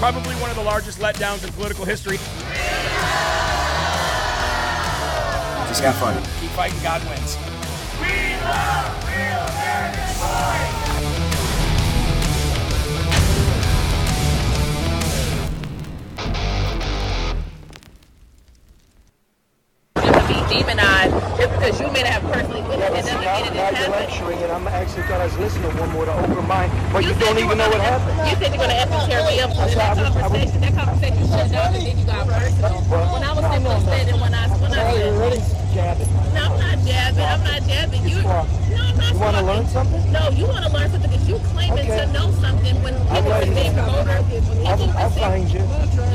Probably one of the largest letdowns in political history. Just got funny. Keep fighting, God wins. We love real to be demonized just because you may not have personally witnessed it doesn't mean it didn't happen. Lecturing, and I'm actually thought I was listening to one more to open mind, but you, said don't you even know what happened. You said you're going to ask me tear me up, and that I was- I was- conversation, that conversation shut down, and then you got personal. When I was simply said, and when I, when I Hey, you're said, already jabbing. no, I'm not jabbing, I'm not jabbing. You, no, I'm not You want to learn something? No, you want to learn something because you claiming Okay. to know something when people ready. receive promoter. People I'll, I'll receive, find you.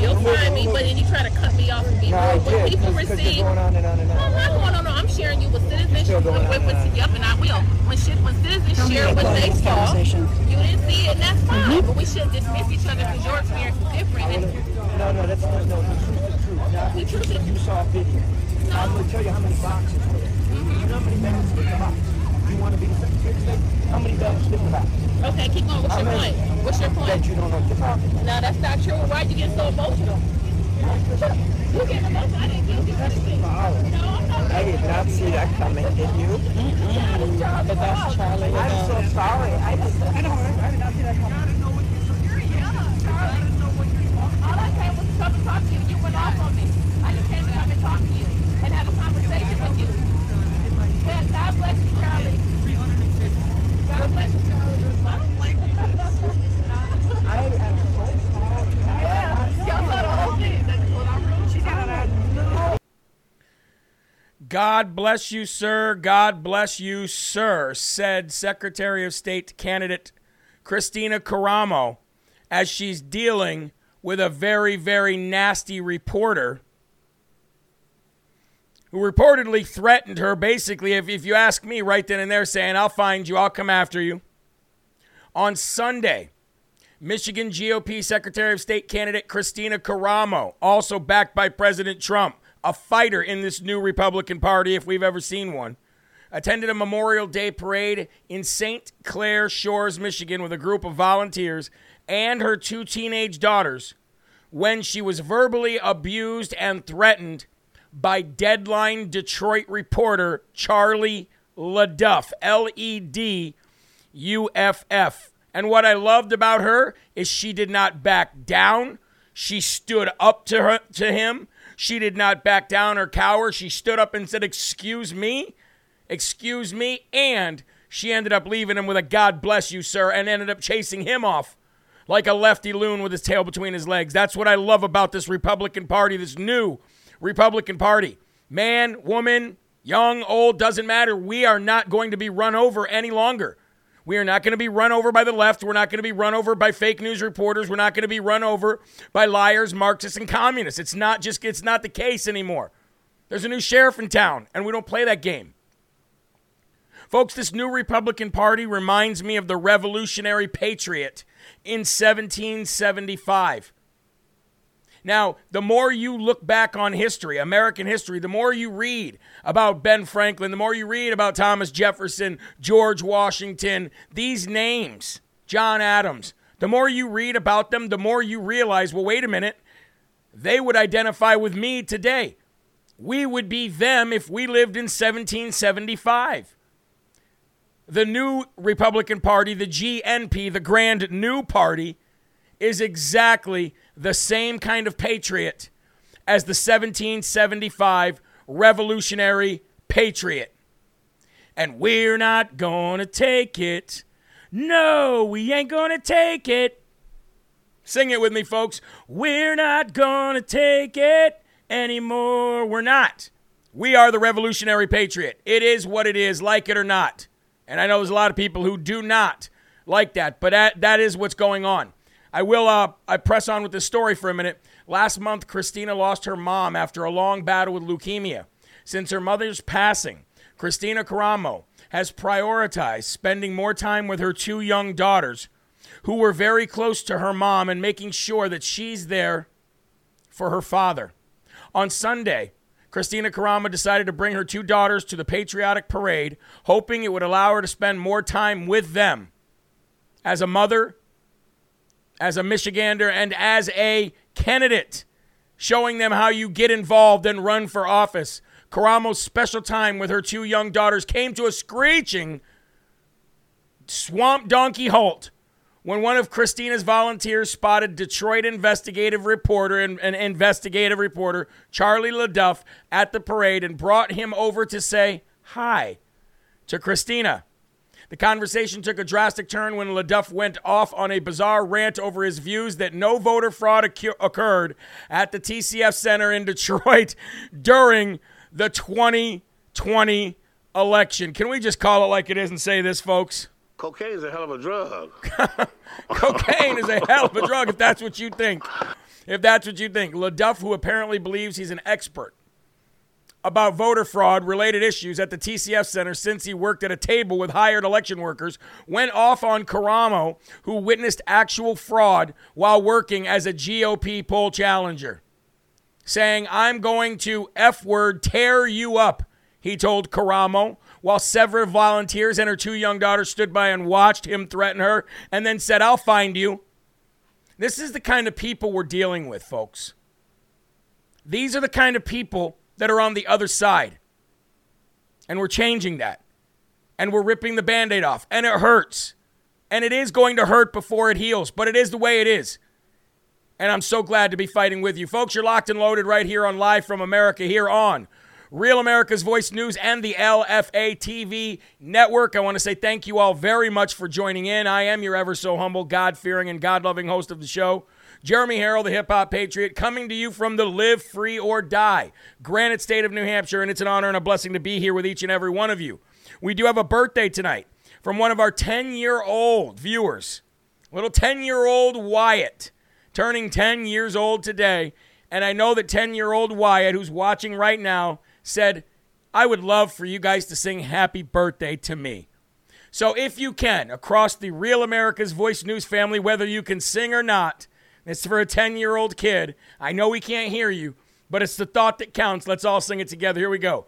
you'll find me, but then you try to cut me off and be No, I rude. When people receive, going on and on and on. I'm not going on. No, I'm you with citizenship. Still going When, on when, yep, and I will. When shit, when citizens share what they saw, you didn't see it, and that's fine. Mm-hmm. But we shouldn't dismiss each other because your experience is different. And No, no, that's not, no, the truth is true. Now, The truth is- you saw a video. I'm going to tell you how many boxes were there. You know how many bags fit in the box? You want to be the Secretary of State? How many bags fit in the box? okay, keep going. What's How your many? point? What's your That point? you don't know what you're talking about. No, that's not true. Why did you get so emotional? You get emotional. I didn't give you anything. No, I'm not. I did not see that coming, did you? But that's Charlie. I'm so sorry. I just, I don't, I did not see that coming. All I came was come and talk to you. You went off on me. I just came to come and talk to you and have a conversation with you. God bless you, Charlie. God bless you. Yeah, y'all saw the whole thing. That's what I'm She's got a God bless you, sir. God bless you, sir, said Secretary of State candidate Kristina Karamo as she's dealing with a very, very nasty reporter who reportedly threatened her, basically, if, if you ask me right then and there, saying, I'll find you, I'll come after you. On Sunday, Michigan GOP Secretary of State candidate Kristina Karamo, also backed by President Trump, a fighter in this new Republican Party, if we've ever seen one, attended a Memorial Day parade in St. Clair Shores, Michigan, with a group of volunteers and her two teenage daughters when she was verbally abused and threatened by Deadline Detroit reporter Charlie LeDuff, L E D U F F. And what I loved about her is she did not back down. She stood up to her to him. She did not back down or cower. She stood up and said, "Excuse me, excuse me," and she ended up leaving him with a "God bless you, sir," and ended up chasing him off like a lefty loon with his tail between his legs. That's what I love about this Republican Party, this new Republican Party. Man, woman, young, old, doesn't matter. We are not going to be run over any longer. We are not going to be run over by the left. We're not going to be run over by fake news reporters. We're not going to be run over by liars, Marxists, and communists. It's not just it's not the case anymore. There's a new sheriff in town, and we don't play that game. Folks, this new Republican Party reminds me of the Revolutionary Patriot in 1775. Now, the more you look back on history, American history, the more you read about Ben Franklin, the more you read about Thomas Jefferson, George Washington, these names, John Adams, the more you read about them, the more you realize, well, wait a minute, they would identify with me today. We would be them if we lived in 1775. The new Republican Party, the GNP, the Grand New Party, is exactly the same kind of patriot as the 1775 Revolutionary Patriot. And we're not gonna take it. No, we ain't gonna take it. Sing it with me, folks. We're not gonna take it anymore. We're not. We are the Revolutionary Patriot. It is what it is, like it or not. And I know there's a lot of people who do not like that, but that, that is what's going on. I will uh, I press on with this story for a minute. Last month, Kristina lost her mom after a long battle with leukemia. Since her mother's passing, Kristina Karamo has prioritized spending more time with her two young daughters, who were very close to her mom, and making sure that she's there for her father. On Sunday, Kristina Karamo decided to bring her two daughters to the patriotic parade, hoping it would allow her to spend more time with them. As a mother, as a Michigander and as a candidate, showing them how you get involved and run for office. Karamo's special time with her two young daughters came to a screeching swamp donkey halt when one of Kristina's volunteers spotted Detroit investigative reporter and an investigative reporter Charlie LeDuff at the parade and brought him over to say hi to Kristina. The conversation took a drastic turn when LeDuff went off on a bizarre rant over his views that no voter fraud occurred at the TCF Center in Detroit during the 2020 election. Can we just call it like it is and say this, folks? Cocaine is a hell of a drug. Cocaine is a hell of a drug if that's what you think. If that's what you think. LeDuff, who apparently believes he's an expert about voter fraud related issues at the TCF Center since he worked at a table with hired election workers, went off on Karamo, who witnessed actual fraud while working as a GOP poll challenger. Saying, I'm going to F word tear you up, he told Karamo, while several volunteers and her two young daughters stood by and watched him threaten her and then said, I'll find you. This is the kind of people we're dealing with, folks. These are the kind of people that are on the other side. And we're changing that. And we're ripping the band aid off. And it hurts. And it is going to hurt before it heals, but it is the way it is. And I'm so glad to be fighting with you. Folks, you're locked and loaded right here on Live from America here on Real America's Voice News and the LFA TV network. I want to say thank you all very much for joining in. I am your ever so humble, God fearing, and God loving host of the show. Jeremy Herrell, the hip hop patriot, coming to you from the Live Free or Die, Granite State of New Hampshire, and it's an honor and a blessing to be here with each and every one of you. We do have a birthday tonight from one of our 10 year old viewers, little 10 year old Wyatt, turning 10 years old today. And I know that 10 year old Wyatt, who's watching right now, said, I would love for you guys to sing happy birthday to me. So if you can, across the Real America's Voice News family, whether you can sing or not, it's for a 10 year old kid. I know we can't hear you, but it's the thought that counts. Let's all sing it together. Here we go.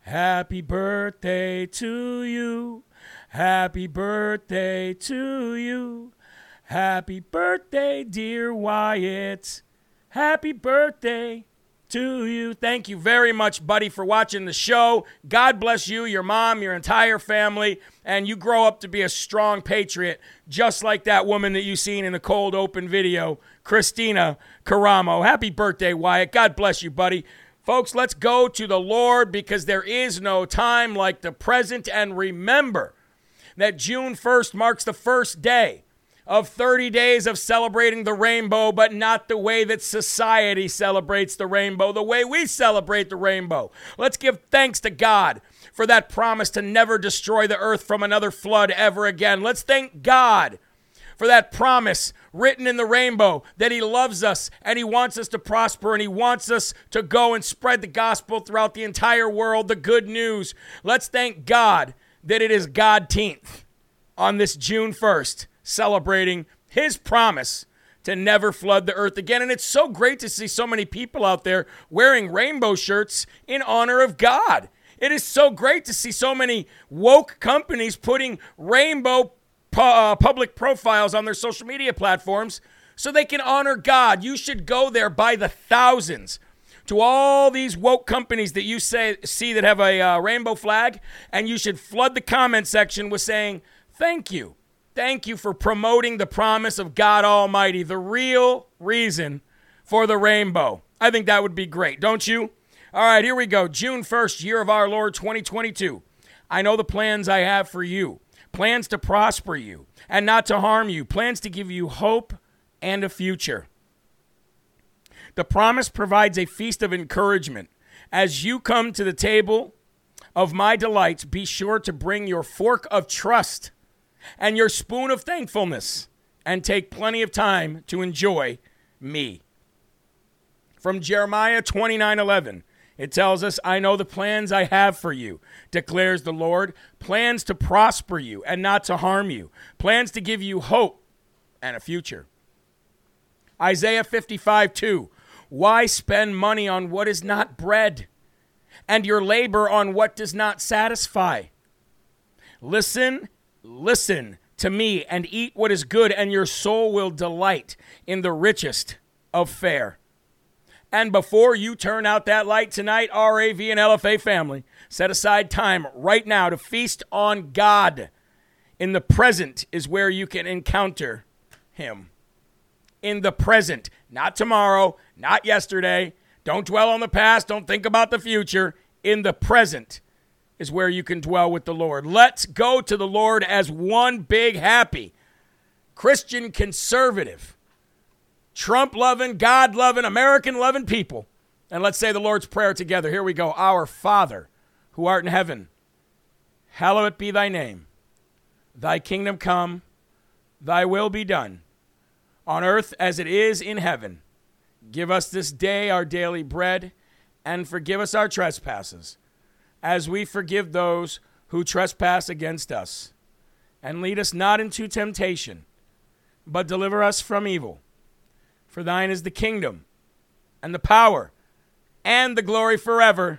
Happy birthday to you. Happy birthday to you. Happy birthday, dear Wyatt. Happy birthday to you. Thank you very much, buddy, for watching the show. God bless you, your mom, your entire family, and you grow up to be a strong patriot, just like that woman that you seen in the cold open video, Kristina Karamo. Happy birthday, Wyatt. God bless you, buddy. Folks, let's go to the Lord because there is no time like the present. And remember that June 1st marks the first day of 30 days of celebrating the rainbow, but not the way that society celebrates the rainbow, the way we celebrate the rainbow. Let's give thanks to God for that promise to never destroy the earth from another flood ever again. Let's thank God for that promise written in the rainbow that He loves us and He wants us to prosper and He wants us to go and spread the gospel throughout the entire world, the good news. Let's thank God that it is Godteenth on this June 1st, celebrating His promise to never flood the earth again. And it's so great to see so many people out there wearing rainbow shirts in honor of God. It is so great to see so many woke companies putting rainbow pu- uh, public profiles on their social media platforms so they can honor God. You should go there by the thousands to all these woke companies that you say see that have a uh, rainbow flag, and you should flood the comment section with saying, "Thank you, thank you for promoting the promise of God Almighty, the real reason for the rainbow." I think that would be great, don't you? All right, here we go. June 1st, year of our Lord 2022. I know the plans I have for you plans to prosper you and not to harm you, plans to give you hope and a future. The promise provides a feast of encouragement. As you come to the table of my delights, be sure to bring your fork of trust and your spoon of thankfulness and take plenty of time to enjoy me. From Jeremiah 29 11. It tells us, I know the plans I have for you, declares the Lord plans to prosper you and not to harm you, plans to give you hope and a future. Isaiah 55 2. Why spend money on what is not bread, and your labor on what does not satisfy? Listen, listen to me, and eat what is good, and your soul will delight in the richest of fare. And before you turn out that light tonight, RAV and LFA family, set aside time right now to feast on God. In the present is where you can encounter Him. In the present, not tomorrow, not yesterday. Don't dwell on the past. Don't think about the future. In the present is where you can dwell with the Lord. Let's go to the Lord as one big, happy Christian conservative, Trump loving, God loving, American loving people. And let's say the Lord's Prayer together. Here we go. Our Father, who art in heaven, hallowed be thy name. Thy kingdom come, thy will be done, on earth as it is in heaven. Give us this day our daily bread, and forgive us our trespasses, as we forgive those who trespass against us. And lead us not into temptation, but deliver us from evil. For thine is the kingdom, and the power, and the glory forever.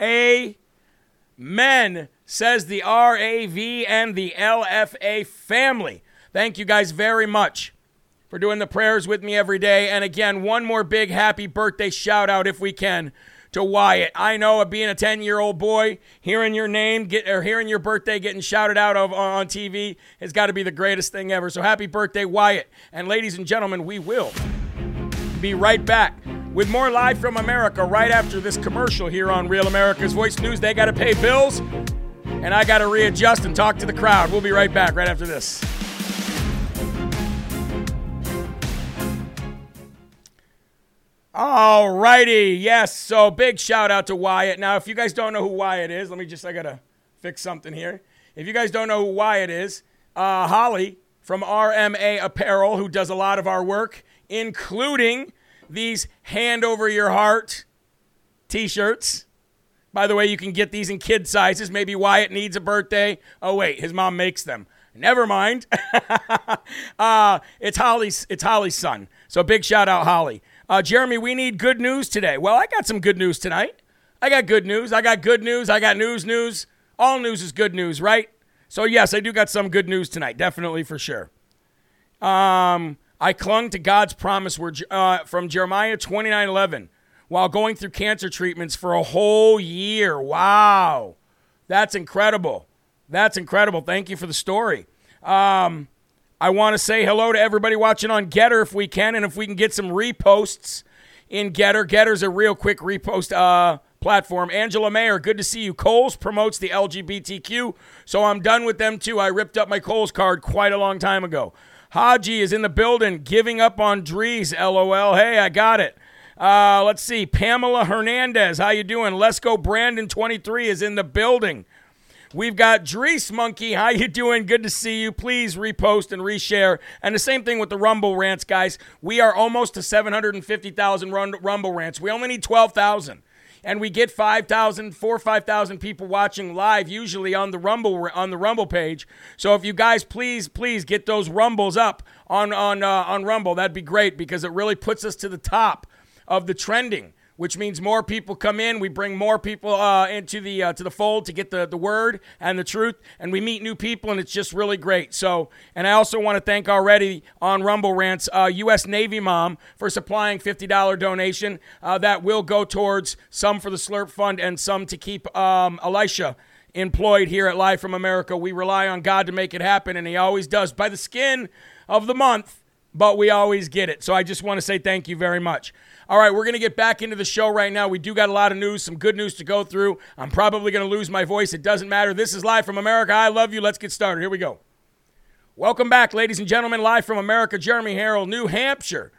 Amen, says the RAV and the LFA family. Thank you guys very much for doing the prayers with me every day. And again, one more big happy birthday shout out if we can to Wyatt. I know of being a 10 year old boy, hearing your name get or hearing your birthday getting shouted out of on TV has got to be the greatest thing ever. So happy birthday, Wyatt. And ladies and gentlemen, we will be right back with more live from America right after this commercial here on Real America's Voice News. They got to pay bills, and I got to readjust and talk to the crowd. We'll be right back right after this. All righty. Yes. So big shout out to Wyatt. Now, if you guys don't know who Wyatt is, let me just, I got to fix something here. If you guys don't know who Wyatt is, uh, Holly from RMA Apparel, who does a lot of our work, including these hand over your heart t shirts. By the way, you can get these in kid sizes. Maybe Wyatt needs a birthday. Oh, wait, his mom makes them. Never mind. uh, it's Holly's. It's Holly's son. So big shout out, Holly. Uh, Jeremy, we need good news today. Well, I got some good news tonight. I got good news. I got good news. I got news. News. All news is good news, right? So yes, I do got some good news tonight. Definitely for sure. Um, I clung to God's promise where, uh, from Jeremiah 29 11 while going through cancer treatments for a whole year. Wow. That's incredible. That's incredible. Thank you for the story. Um, I want to say hello to everybody watching on GETTR if we can, and if we can get some reposts in GETTR. GETTR's a real quick repost uh, platform. Angela Mayer, good to see you. Kohl's promotes the LGBTQ, so I'm done with them too. I ripped up my Kohl's card quite a long time ago. Haji is in the building, giving up on Drees. LOL. Hey, I got it. Uh, let's see. Pamela Hernandez, how you doing? Let's go. Brandon 23 is in the building. We've got Dries Monkey. How you doing? Good to see you. Please repost and reshare. And the same thing with the Rumble rants, guys. We are almost to 750,000 Rumble rants. We only need 12,000 and we get 5,000, 4 or 5,000 people watching live usually on the Rumble on the Rumble page. So if you guys please please get those Rumbles up on on uh, on Rumble, that'd be great because it really puts us to the top of the trending which means more people come in. We bring more people uh, into the uh, to the fold to get the, the word and the truth, and we meet new people, and it's just really great. So, and I also want to thank already on Rumble Rants, uh, U.S. Navy Mom for supplying fifty dollar donation uh, that will go towards some for the Slurp Fund and some to keep um, Elisha employed here at Live from America. We rely on God to make it happen, and He always does by the skin of the month, but we always get it. So I just want to say thank you very much. All right, we're going to get back into the show right now. We do got a lot of news, some good news to go through. I'm probably going to lose my voice. It doesn't matter. This is live from America. I love you. Let's get started. Here we go. Welcome back, ladies and gentlemen, live from America. Jeremy Herrell, New Hampshire.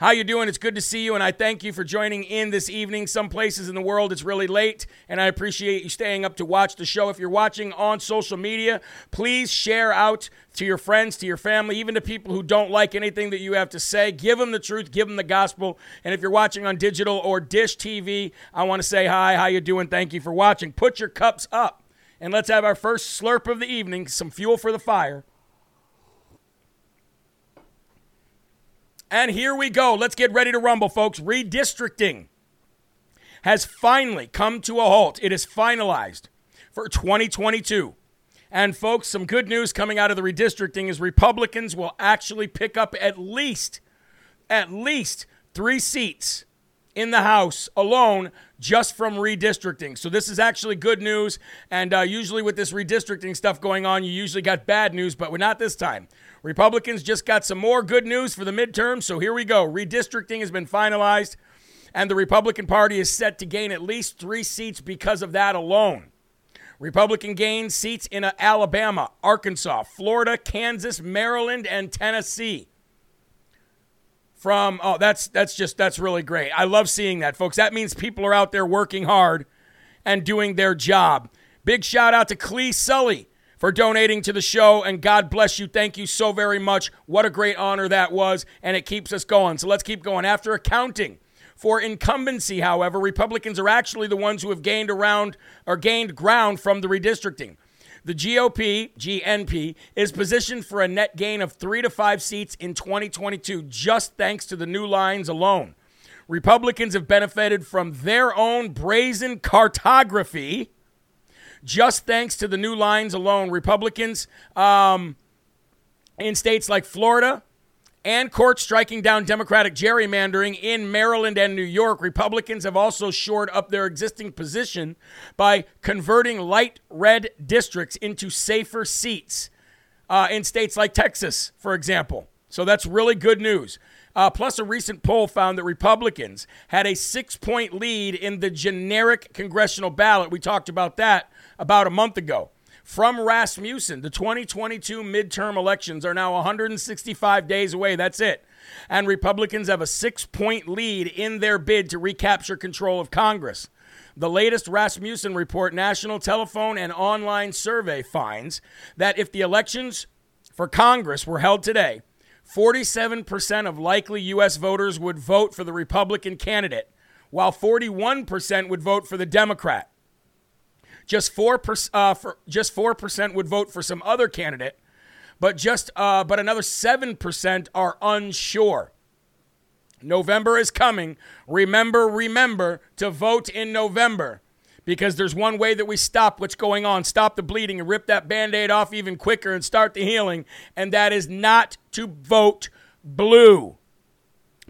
How you doing? It's good to see you, and I thank you for joining in this evening. Some places in the world it's really late, and I appreciate you staying up to watch the show. If you're watching on social media, please share out to your friends, to your family, even to people who don't like anything that you have to say. Give them the truth, give them the gospel. And if you're watching on digital or Dish TV, I want to say hi. How you doing? Thank you for watching. Put your cups up, and let's have our first slurp of the evening. Some fuel for the fire. And here we go. Let's get ready to rumble, folks. Redistricting has finally come to a halt. It is finalized for 2022. And, folks, some good news coming out of the redistricting is Republicans will actually pick up at least, at least three seats in the House alone just from redistricting. So this is actually good news. And uh, usually with this redistricting stuff going on, you usually got bad news, but we're not this time. Republicans just got some more good news for the midterm. So here we go. Redistricting has been finalized, and the Republican Party is set to gain at least three seats because of that alone. Republican gains seats in Alabama, Arkansas, Florida, Kansas, Maryland, and Tennessee from oh that's that's just that's really great. I love seeing that, folks. That means people are out there working hard and doing their job. Big shout out to Clee Sully for donating to the show and God bless you. Thank you so very much. What a great honor that was and it keeps us going. So let's keep going. After accounting for incumbency, however, Republicans are actually the ones who have gained around or gained ground from the redistricting. The GOP, GNP, is positioned for a net gain of three to five seats in 2022, just thanks to the new lines alone. Republicans have benefited from their own brazen cartography. Just thanks to the new lines alone, Republicans um, in states like Florida, and courts striking down Democratic gerrymandering in Maryland and New York. Republicans have also shored up their existing position by converting light red districts into safer seats uh, in states like Texas, for example. So that's really good news. Uh, plus, a recent poll found that Republicans had a six point lead in the generic congressional ballot. We talked about that about a month ago from Rasmussen. The 2022 midterm elections are now 165 days away. That's it. And Republicans have a six point lead in their bid to recapture control of Congress. The latest Rasmussen report, National Telephone and Online Survey, finds that if the elections for Congress were held today, 47% of likely U.S. voters would vote for the Republican candidate, while 41% would vote for the Democrat. Just four uh, for just four percent would vote for some other candidate, but just uh, but another seven percent are unsure. November is coming. Remember, remember to vote in November because there's one way that we stop what's going on, stop the bleeding, and rip that band aid off even quicker and start the healing, and that is not to vote blue.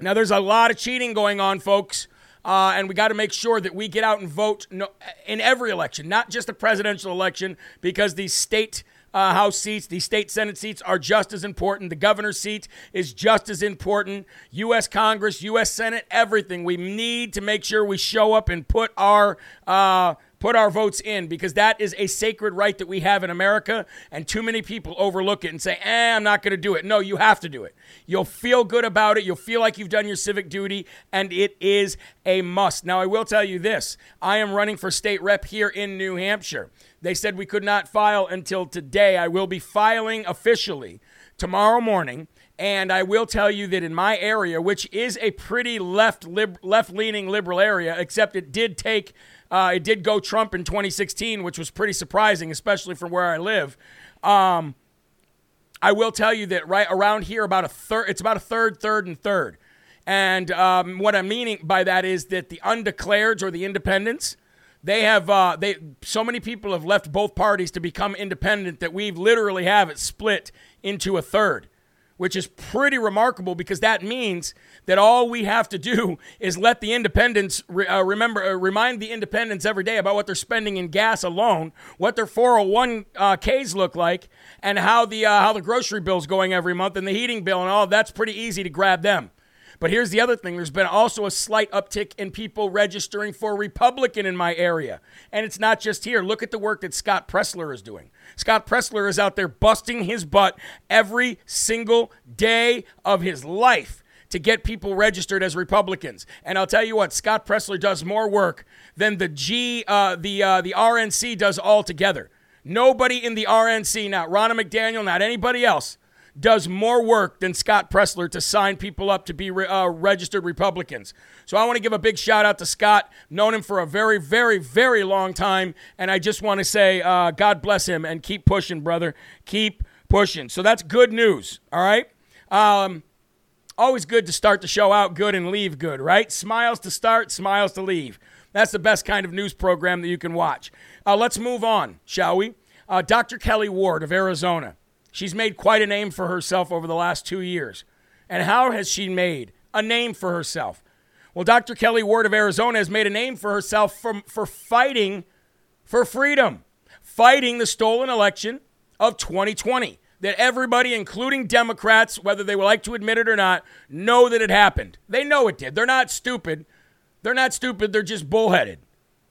Now, there's a lot of cheating going on, folks. Uh, and we got to make sure that we get out and vote no, in every election, not just the presidential election, because these state uh, House seats. The state Senate seats are just as important. The governor's seat is just as important. U.S. Congress, U.S. Senate, everything. We need to make sure we show up and put our uh, put our votes in because that is a sacred right that we have in America, and too many people overlook it and say, eh, I'm not going to do it. No, you have to do it. You'll feel good about it. You'll feel like you've done your civic duty, and it is a must. Now, I will tell you this I am running for state rep here in New Hampshire. They said we could not file until today. I will be filing officially tomorrow morning. And I will tell you that in my area, which is a pretty left lib- left leaning liberal area, except it did take uh, it did go Trump in 2016, which was pretty surprising, especially from where I live. Um, I will tell you that right around here, about a third, it's about a third, third, and third. And um, what I'm meaning by that is that the undeclareds or the independents, they have uh, they so many people have left both parties to become independent that we literally have it split into a third which is pretty remarkable because that means that all we have to do is let the independents uh, remember uh, remind the independents every day about what they're spending in gas alone, what their 401ks uh, look like, and how the uh, how the grocery bill's going every month and the heating bill and all. That's pretty easy to grab them. But here's the other thing there's been also a slight uptick in people registering for Republican in my area. And it's not just here. Look at the work that Scott Presler is doing. Scott Presler is out there busting his butt every single day of his life to get people registered as Republicans. And I'll tell you what, Scott Presler does more work than the G, uh, the uh, the RNC does altogether. Nobody in the RNC, not Ronna McDaniel, not anybody else, does more work than Scott Presler to sign people up to be uh, registered Republicans. So I want to give a big shout out to Scott. Known him for a very, very, very long time, and I just want to say, uh, God bless him and keep pushing, brother. Keep pushing. So that's good news. All right. Um, always good to start the show out good and leave good, right? Smiles to start, smiles to leave. That's the best kind of news program that you can watch. Uh, let's move on, shall we? Uh, Dr. Kelli Ward of Arizona. She's made quite a name for herself over the last two years. And how has she made a name for herself? Well, Dr. Kelli Ward of Arizona has made a name for herself for, for fighting for freedom, fighting the stolen election of 2020. That everybody, including Democrats, whether they would like to admit it or not, know that it happened. They know it did. They're not stupid. They're not stupid. They're just bullheaded.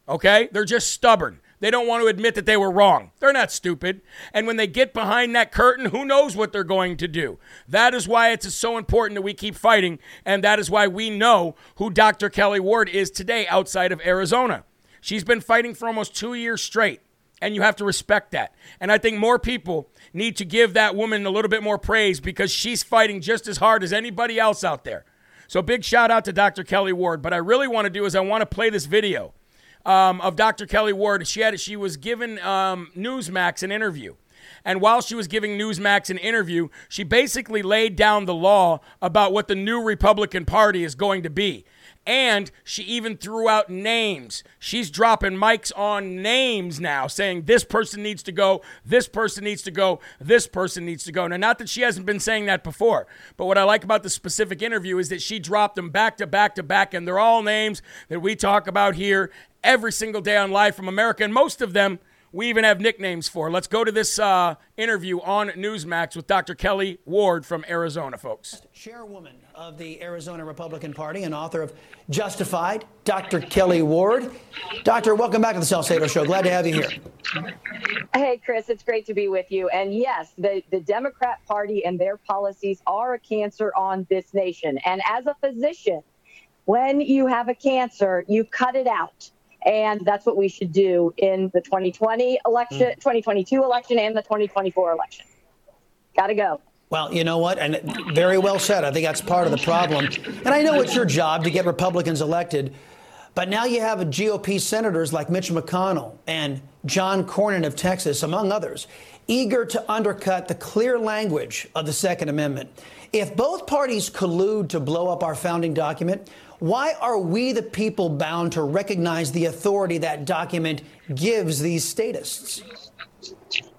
Okay? They're just stubborn. They don't want to admit that they were wrong. They're not stupid. And when they get behind that curtain, who knows what they're going to do? That is why it's so important that we keep fighting. And that is why we know who Dr. Kelli Ward is today outside of Arizona. She's been fighting for almost two years straight. And you have to respect that. And I think more people need to give that woman a little bit more praise because she's fighting just as hard as anybody else out there. So big shout out to Dr. Kelli Ward. But I really want to do is I want to play this video um, of Dr. Kelli Ward. She had she was given um, Newsmax an interview. And while she was giving Newsmax an interview, she basically laid down the law about what the new Republican Party is going to be. And she even threw out names. She's dropping mics on names now, saying this person needs to go, this person needs to go, this person needs to go. Now, not that she hasn't been saying that before, but what I like about the specific interview is that she dropped them back to back to back, and they're all names that we talk about here every single day on Live from America, and most of them we even have nicknames for. Let's go to this uh, interview on Newsmax with Dr. Kelli Ward from Arizona, folks. Chairwoman of the Arizona Republican Party and author of Justified, Dr. Kelli Ward. Doctor, welcome back to the Salcedo Show. Glad to have you here. Hey, Chris, it's great to be with you. And yes, the, the Democrat Party and their policies are a cancer on this nation. And as a physician, when you have a cancer, you cut it out and that's what we should do in the 2020 election, mm. 2022 election, and the 2024 election. Got to go. Well, you know what? And very well said. I think that's part of the problem. And I know it's your job to get Republicans elected. But now you have GOP senators like Mitch McConnell and John Cornyn of Texas, among others, eager to undercut the clear language of the Second Amendment. If both parties collude to blow up our founding document, why are we, the people, bound to recognize the authority that document gives these statists?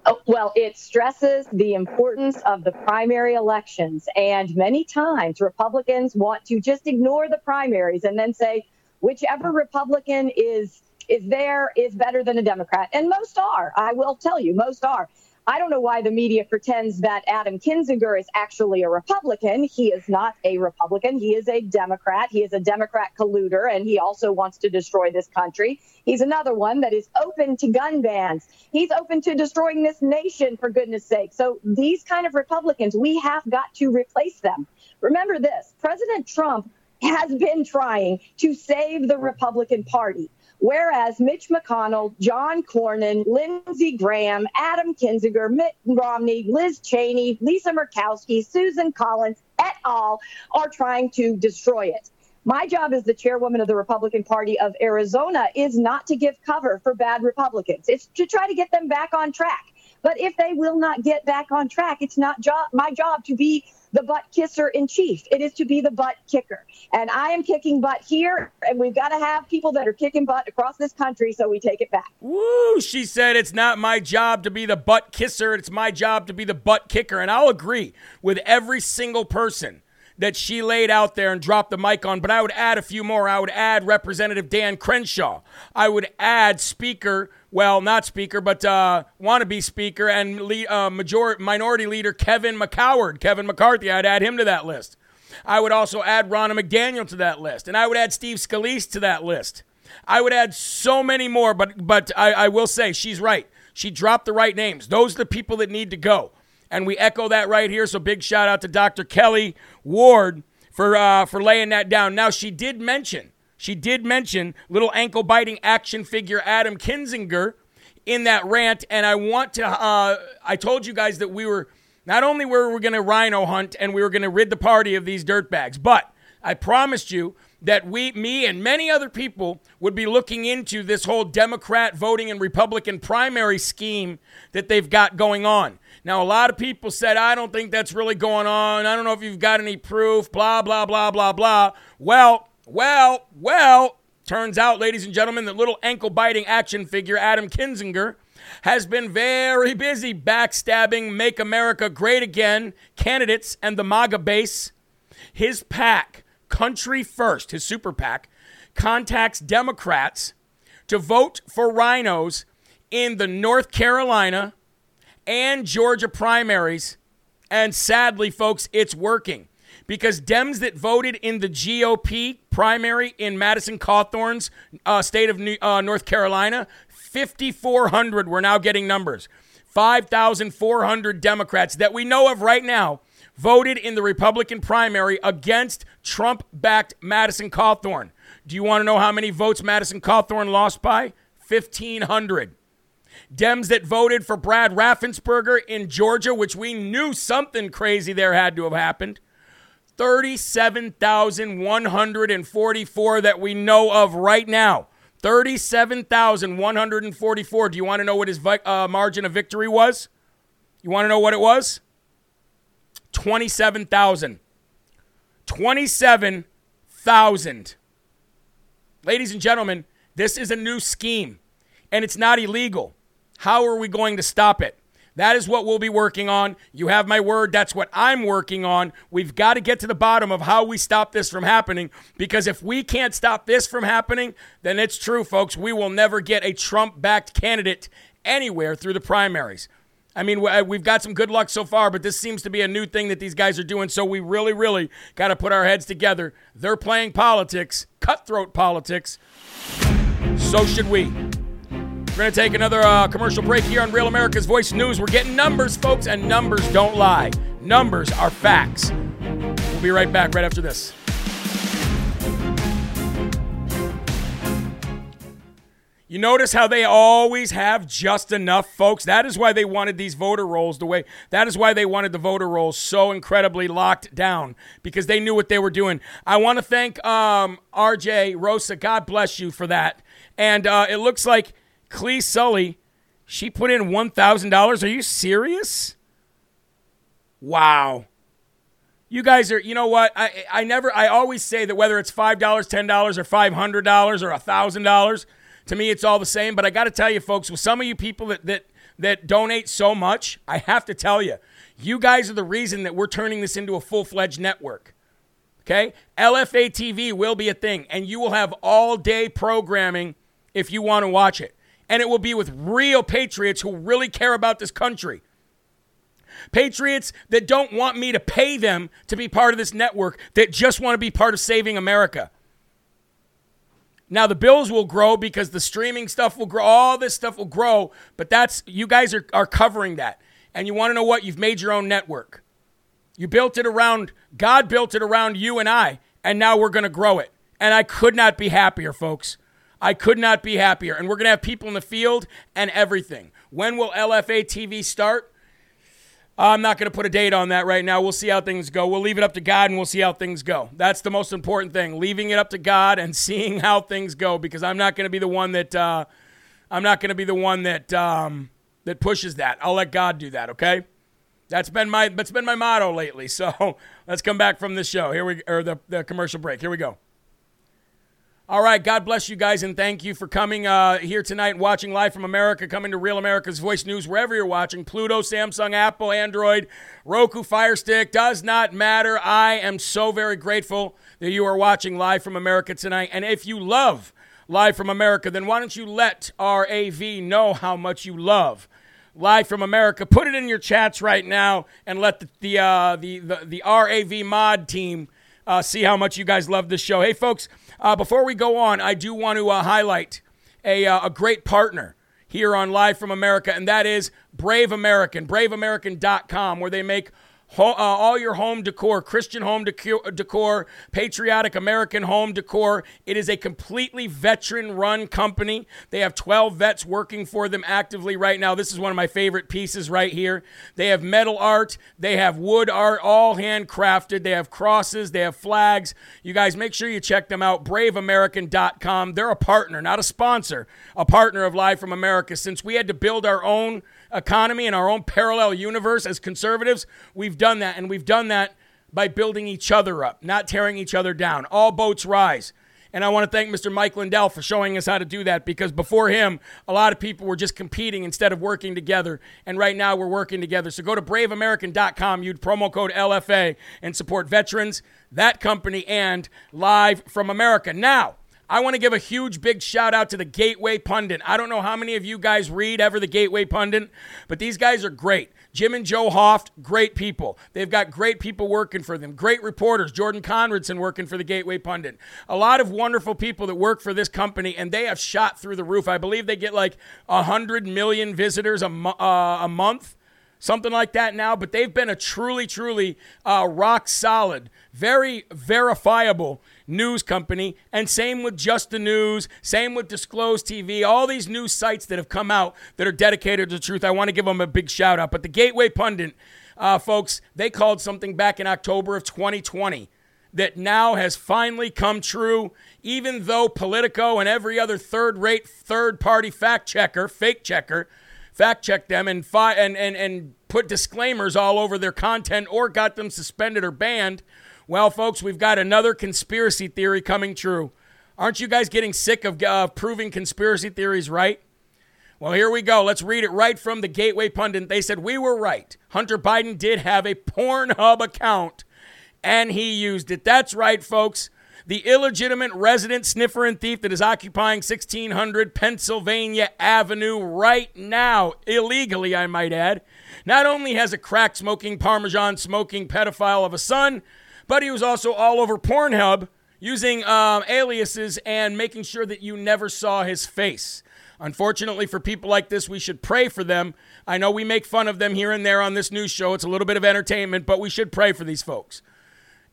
Oh, well, it stresses the importance of the primary elections. And many times Republicans want to just ignore the primaries and then say, whichever Republican is is there is better than a Democrat. And most are. I will tell you, most are. I don't know why the media pretends that Adam Kinzinger is actually a Republican. He is not a Republican. He is a Democrat. He is a Democrat colluder, and he also wants to destroy this country. He's another one that is open to gun bans. He's open to destroying this nation, for goodness sake. So these kind of Republicans, we have got to replace them. Remember this President Trump has been trying to save the Republican Party. Whereas Mitch McConnell, John Cornyn, Lindsey Graham, Adam Kinzinger, Mitt Romney, Liz Cheney, Lisa Murkowski, Susan Collins, et al. are trying to destroy it. My job as the chairwoman of the Republican Party of Arizona is not to give cover for bad Republicans. It's to try to get them back on track. But if they will not get back on track, it's not job, my job to be the butt kisser in chief. It is to be the butt kicker. And I am kicking butt here, and we've got to have people that are kicking butt across this country so we take it back. Woo! She said it's not my job to be the butt kisser, it's my job to be the butt kicker. And I'll agree with every single person that she laid out there and dropped the mic on, but I would add a few more. I would add Representative Dan Crenshaw. I would add Speaker, well, not Speaker, but uh, wannabe Speaker and lead, uh, majority, Minority Leader Kevin McCoward, Kevin McCarthy. I'd add him to that list. I would also add Ronna McDaniel to that list, and I would add Steve Scalise to that list. I would add so many more, but but I, I will say she's right. She dropped the right names. Those are the people that need to go. And we echo that right here. So big shout out to Dr. Kelli Ward for uh, for laying that down. Now she did mention she did mention little ankle biting action figure Adam Kinzinger in that rant, and I want to. Uh, I told you guys that we were not only were we going to rhino hunt and we were going to rid the party of these dirtbags, but I promised you that we, me, and many other people would be looking into this whole Democrat voting and Republican primary scheme that they've got going on. Now, a lot of people said, I don't think that's really going on. I don't know if you've got any proof, blah, blah, blah, blah, blah. Well, well, well, turns out, ladies and gentlemen, that little ankle biting action figure, Adam Kinzinger, has been very busy backstabbing Make America Great Again candidates and the MAGA base. His PAC, Country First, his super PAC, contacts Democrats to vote for rhinos in the North Carolina, and Georgia primaries. And sadly, folks, it's working because Dems that voted in the GOP primary in Madison Cawthorn's uh, state of New, uh, North Carolina, 5,400, we're now getting numbers. 5,400 Democrats that we know of right now voted in the Republican primary against Trump backed Madison Cawthorn. Do you want to know how many votes Madison Cawthorn lost by? 1,500. Dems that voted for Brad Raffensperger in Georgia, which we knew something crazy there had to have happened. 37,144 that we know of right now. 37,144. Do you want to know what his uh, margin of victory was? You want to know what it was? 27,000. 27,000. Ladies and gentlemen, this is a new scheme and it's not illegal. How are we going to stop it? That is what we'll be working on. You have my word. That's what I'm working on. We've got to get to the bottom of how we stop this from happening because if we can't stop this from happening, then it's true, folks. We will never get a Trump backed candidate anywhere through the primaries. I mean, uh, we've got some good luck so far, but this seems to be a new thing that these guys are doing. So we really, really got to put our heads together. They're playing politics, cutthroat politics. So should we. We're going to take another uh, commercial break here on Real America's Voice News. We're getting numbers, folks, and numbers don't lie. Numbers are facts. We'll be right back right after this. You notice how they always have just enough, folks? That is why they wanted these voter rolls the way, that is why they wanted the voter rolls so incredibly locked down because they knew what they were doing. I want to thank um, RJ Rosa. God bless you for that. And uh, it looks like Clee Sully, she put in $1,000. Are you serious? Wow. You guys are, you know what? I, I never, I always say that whether it's $5, $10, or $500 or $1,000, to me it's all the same. But I got to tell you, folks, with some of you people that, that, that donate so much, I have to tell you, you guys are the reason that we're turning this into a full fledged network. Okay? LFA TV will be a thing, and you will have all day programming if you want to watch it and it will be with real patriots who really care about this country. Patriots that don't want me to pay them to be part of this network, that just want to be part of saving America. Now the bills will grow because the streaming stuff will grow, all this stuff will grow, but that's you guys are, are covering that. And you want to know what? You've made your own network. You built it around God built it around you and I, and now we're gonna grow it. And I could not be happier, folks. I could not be happier. And we're gonna have people in the field and everything. When will LFA TV start? I'm not going to put a date on that right now. We'll see how things go. We'll leave it up to God and we'll see how things go. That's the most important thing. Leaving it up to God and seeing how things go because I'm not going to be the one that uh, I'm not going to be the one that um, that pushes that. I'll let God do that, okay? That's been my that's been my motto lately. So, let's come back from this show. Here we or the, the commercial break. Here we go. All right, God bless you guys and thank you for coming uh, here tonight and watching live from America, coming to Real America's Voice News, wherever you're watching Pluto, Samsung, Apple, Android, Roku, Fire Stick, does not matter. I am so very grateful that you are watching live from America tonight. And if you love live from America, then why don't you let RAV know how much you love live from America? Put it in your chats right now and let the, the, uh, the, the, the RAV mod team uh, see how much you guys love this show. Hey, folks. Uh, before we go on, I do want to uh, highlight a, uh, a great partner here on Live from America, and that is Brave American, braveamerican.com, where they make Ho- uh, all your home decor, Christian home decor, patriotic American home decor. It is a completely veteran run company. They have 12 vets working for them actively right now. This is one of my favorite pieces right here. They have metal art, they have wood art, all handcrafted. They have crosses, they have flags. You guys make sure you check them out. BraveAmerican.com. They're a partner, not a sponsor, a partner of Live from America. Since we had to build our own economy and our own parallel universe as conservatives, we've done that. And we've done that by building each other up, not tearing each other down. All boats rise. And I want to thank Mr. Mike Lindell for showing us how to do that because before him, a lot of people were just competing instead of working together. And right now, we're working together. So go to braveamerican.com, use promo code LFA, and support veterans, that company, and Live from America. Now, I want to give a huge big shout out to the Gateway Pundit. I don't know how many of you guys read ever the Gateway Pundit, but these guys are great. Jim and Joe Hoft, great people. They've got great people working for them, great reporters. Jordan Conradson working for the Gateway Pundit. A lot of wonderful people that work for this company, and they have shot through the roof. I believe they get like 100 million visitors a, mo- uh, a month something like that now, but they've been a truly, truly uh, rock solid, very verifiable news company. And same with Just the News, same with Disclose TV, all these news sites that have come out that are dedicated to truth. I want to give them a big shout out. But the Gateway Pundit, uh, folks, they called something back in October of 2020 that now has finally come true, even though Politico and every other third rate, third party fact checker, fake checker, fact checked them and, fi- and, and, and put disclaimers all over their content or got them suspended or banned. Well, folks, we've got another conspiracy theory coming true. Aren't you guys getting sick of uh, proving conspiracy theories right? Well, here we go. Let's read it right from the Gateway Pundit. They said, We were right. Hunter Biden did have a Pornhub account and he used it. That's right, folks. The illegitimate resident sniffer and thief that is occupying 1600 Pennsylvania Avenue right now, illegally, I might add, not only has a crack smoking, Parmesan smoking pedophile of a son, but he was also all over Pornhub using um, aliases and making sure that you never saw his face. Unfortunately, for people like this, we should pray for them. I know we make fun of them here and there on this news show. It's a little bit of entertainment, but we should pray for these folks.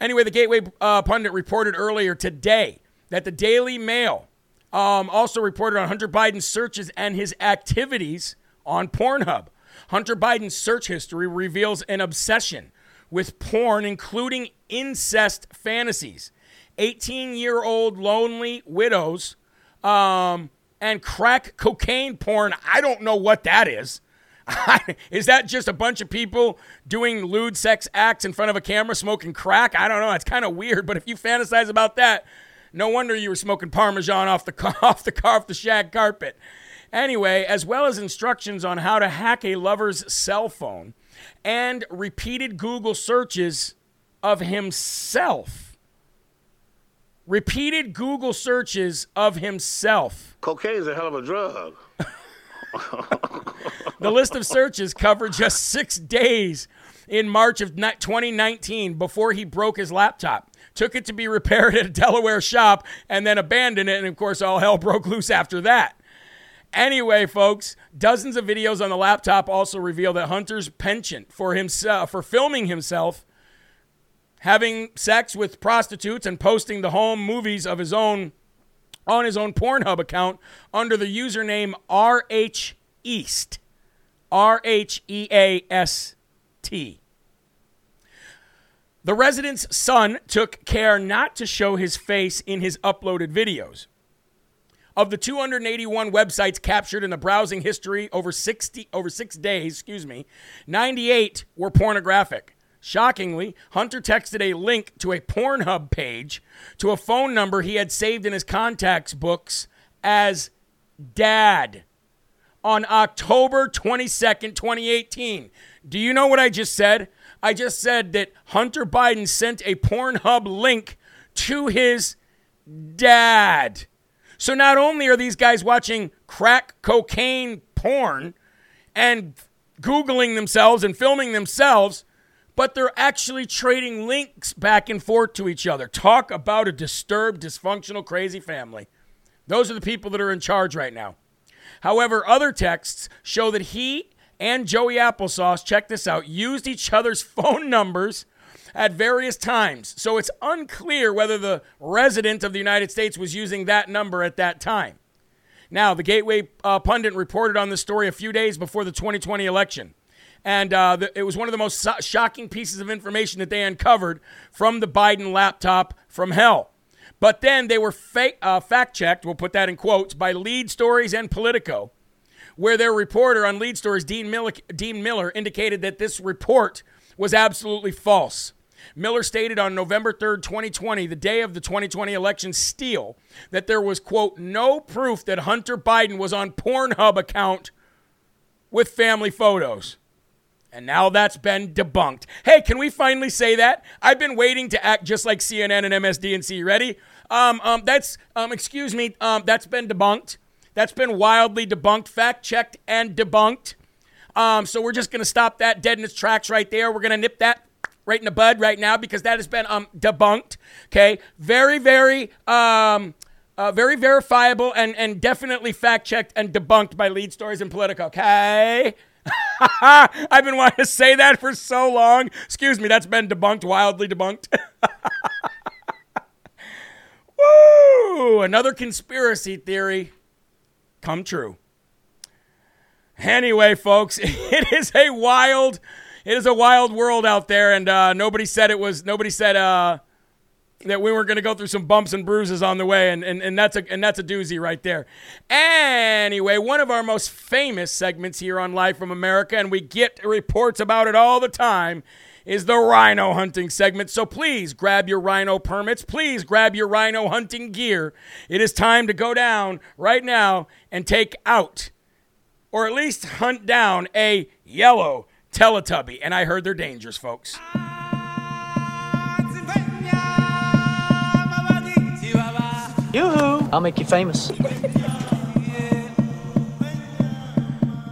Anyway, the Gateway uh, Pundit reported earlier today that the Daily Mail um, also reported on Hunter Biden's searches and his activities on Pornhub. Hunter Biden's search history reveals an obsession with porn, including incest fantasies. 18 year old lonely widows um, and crack cocaine porn. I don't know what that is. is that just a bunch of people doing lewd sex acts in front of a camera smoking crack? I don't know. It's kind of weird, but if you fantasize about that, no wonder you were smoking Parmesan off the off the car off the shag carpet. Anyway, as well as instructions on how to hack a lover's cell phone and repeated Google searches of himself. Repeated Google searches of himself. Cocaine is a hell of a drug. the list of searches covered just six days in March of 2019 before he broke his laptop. Took it to be repaired at a Delaware shop and then abandoned it. And of course, all hell broke loose after that. Anyway, folks, dozens of videos on the laptop also reveal that Hunter's penchant for himself for filming himself having sex with prostitutes and posting the home movies of his own on his own Pornhub account under the username RH East. R H E A S T. The resident's son took care not to show his face in his uploaded videos. Of the 281 websites captured in the browsing history over 60 over 6 days, excuse me, 98 were pornographic. Shockingly, Hunter texted a link to a Pornhub page to a phone number he had saved in his contacts books as dad on October 22nd, 2018. Do you know what I just said? I just said that Hunter Biden sent a Pornhub link to his dad. So not only are these guys watching crack cocaine porn and Googling themselves and filming themselves, but they're actually trading links back and forth to each other. Talk about a disturbed, dysfunctional, crazy family. Those are the people that are in charge right now. However, other texts show that he and Joey Applesauce, check this out, used each other's phone numbers at various times. So it's unclear whether the resident of the United States was using that number at that time. Now, the Gateway uh, Pundit reported on this story a few days before the 2020 election. And uh, the, it was one of the most so- shocking pieces of information that they uncovered from the Biden laptop from hell. But then they were uh, fact checked, we'll put that in quotes, by Lead Stories and Politico, where their reporter on Lead Stories, Dean Dean Miller, indicated that this report was absolutely false. Miller stated on November 3rd, 2020, the day of the 2020 election steal, that there was, quote, no proof that Hunter Biden was on Pornhub account with family photos. And now that's been debunked. Hey, can we finally say that? I've been waiting to act just like CNN and MSDNC. Ready? Um, um, that's, um, excuse me, um, that's been debunked. That's been wildly debunked, fact checked, and debunked. Um, so we're just going to stop that dead in its tracks right there. We're going to nip that right in the bud right now because that has been um, debunked. Okay, very, very, um, uh, very verifiable and and definitely fact checked and debunked by Lead Stories and Politico. Okay. I've been wanting to say that for so long. Excuse me, that's been debunked, wildly debunked. Woo! Another conspiracy theory come true. Anyway, folks, it is a wild it is a wild world out there, and uh, nobody said it was. Nobody said uh, that we weren't going to go through some bumps and bruises on the way, and, and, and that's a and that's a doozy right there. Anyway, one of our most famous segments here on Live from America, and we get reports about it all the time. Is the rhino hunting segment. So please grab your rhino permits. Please grab your rhino hunting gear. It is time to go down right now and take out, or at least hunt down, a yellow Teletubby, and I heard they're dangerous, folks. Yoo-hoo! I'll make you famous.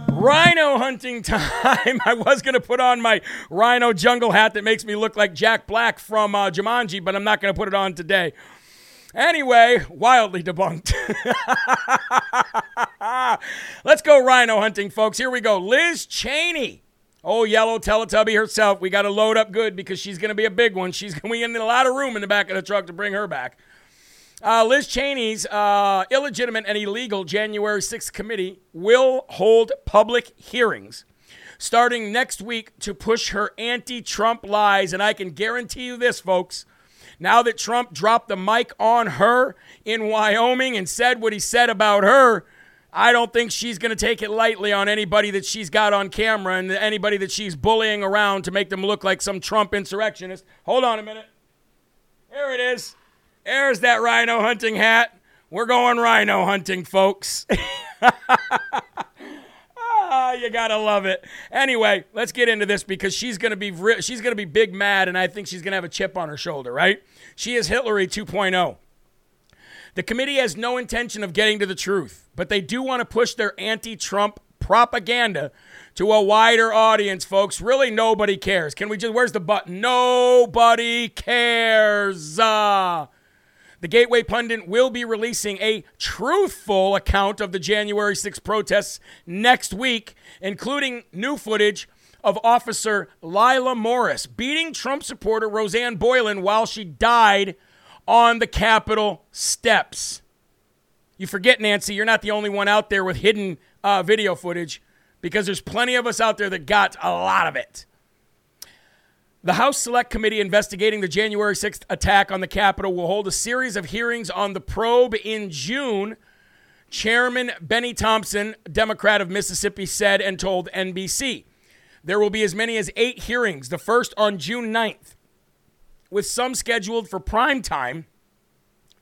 Rhino hunting time. I was going to put on my rhino jungle hat that makes me look like Jack Black from uh, Jumanji, but I'm not going to put it on today. Anyway, wildly debunked. Let's go rhino hunting, folks. Here we go. Liz Cheney Oh, yellow Teletubby herself. We got to load up good because she's going to be a big one. She's going to need a lot of room in the back of the truck to bring her back. Uh, Liz Cheney's uh, illegitimate and illegal January 6th committee will hold public hearings starting next week to push her anti Trump lies. And I can guarantee you this, folks. Now that Trump dropped the mic on her in Wyoming and said what he said about her, I don't think she's going to take it lightly on anybody that she's got on camera and anybody that she's bullying around to make them look like some Trump insurrectionist. Hold on a minute. There it is. There's that rhino hunting hat. We're going rhino hunting, folks. ah, you gotta love it. Anyway, let's get into this because she's gonna be she's gonna be big mad, and I think she's gonna have a chip on her shoulder. Right? She is Hillary 2.0. The committee has no intention of getting to the truth, but they do want to push their anti Trump propaganda to a wider audience, folks. Really, nobody cares. Can we just, where's the button? Nobody cares. Uh, the Gateway Pundit will be releasing a truthful account of the January 6 protests next week, including new footage of Officer Lila Morris beating Trump supporter Rosanne Boyland while she died on the Capitol steps. You forget, Nancy, you're not the only one out there with hidden uh, video footage because there's plenty of us out there that got a lot of it. The House Select Committee investigating the January 6th attack on the Capitol will hold a series of hearings on the probe in June. Chairman Benny Thompson, Democrat of Mississippi, said and told NBC. There will be as many as eight hearings, the first on June 9th, with some scheduled for prime time.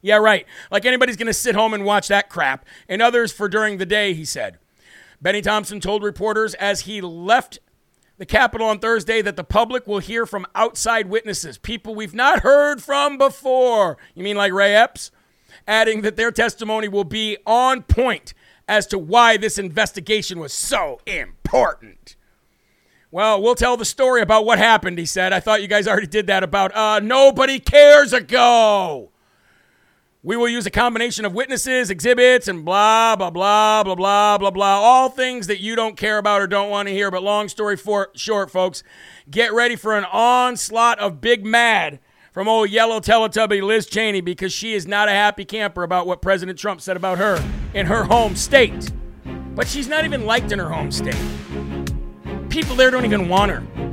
Yeah, right. Like anybody's going to sit home and watch that crap, and others for during the day, he said. Benny Thompson told reporters as he left the Capitol on Thursday that the public will hear from outside witnesses, people we've not heard from before. You mean like Ray Epps? Adding that their testimony will be on point as to why this investigation was so important. Well, we'll tell the story about what happened, he said. I thought you guys already did that about uh, Nobody Cares ago. We will use a combination of witnesses, exhibits, and blah, blah, blah, blah, blah, blah, blah. All things that you don't care about or don't want to hear. But long story for, short, folks, get ready for an onslaught of big mad from old yellow Teletubby Liz Cheney because she is not a happy camper about what President Trump said about her in her home state. But she's not even liked in her home state. People there don't even want her.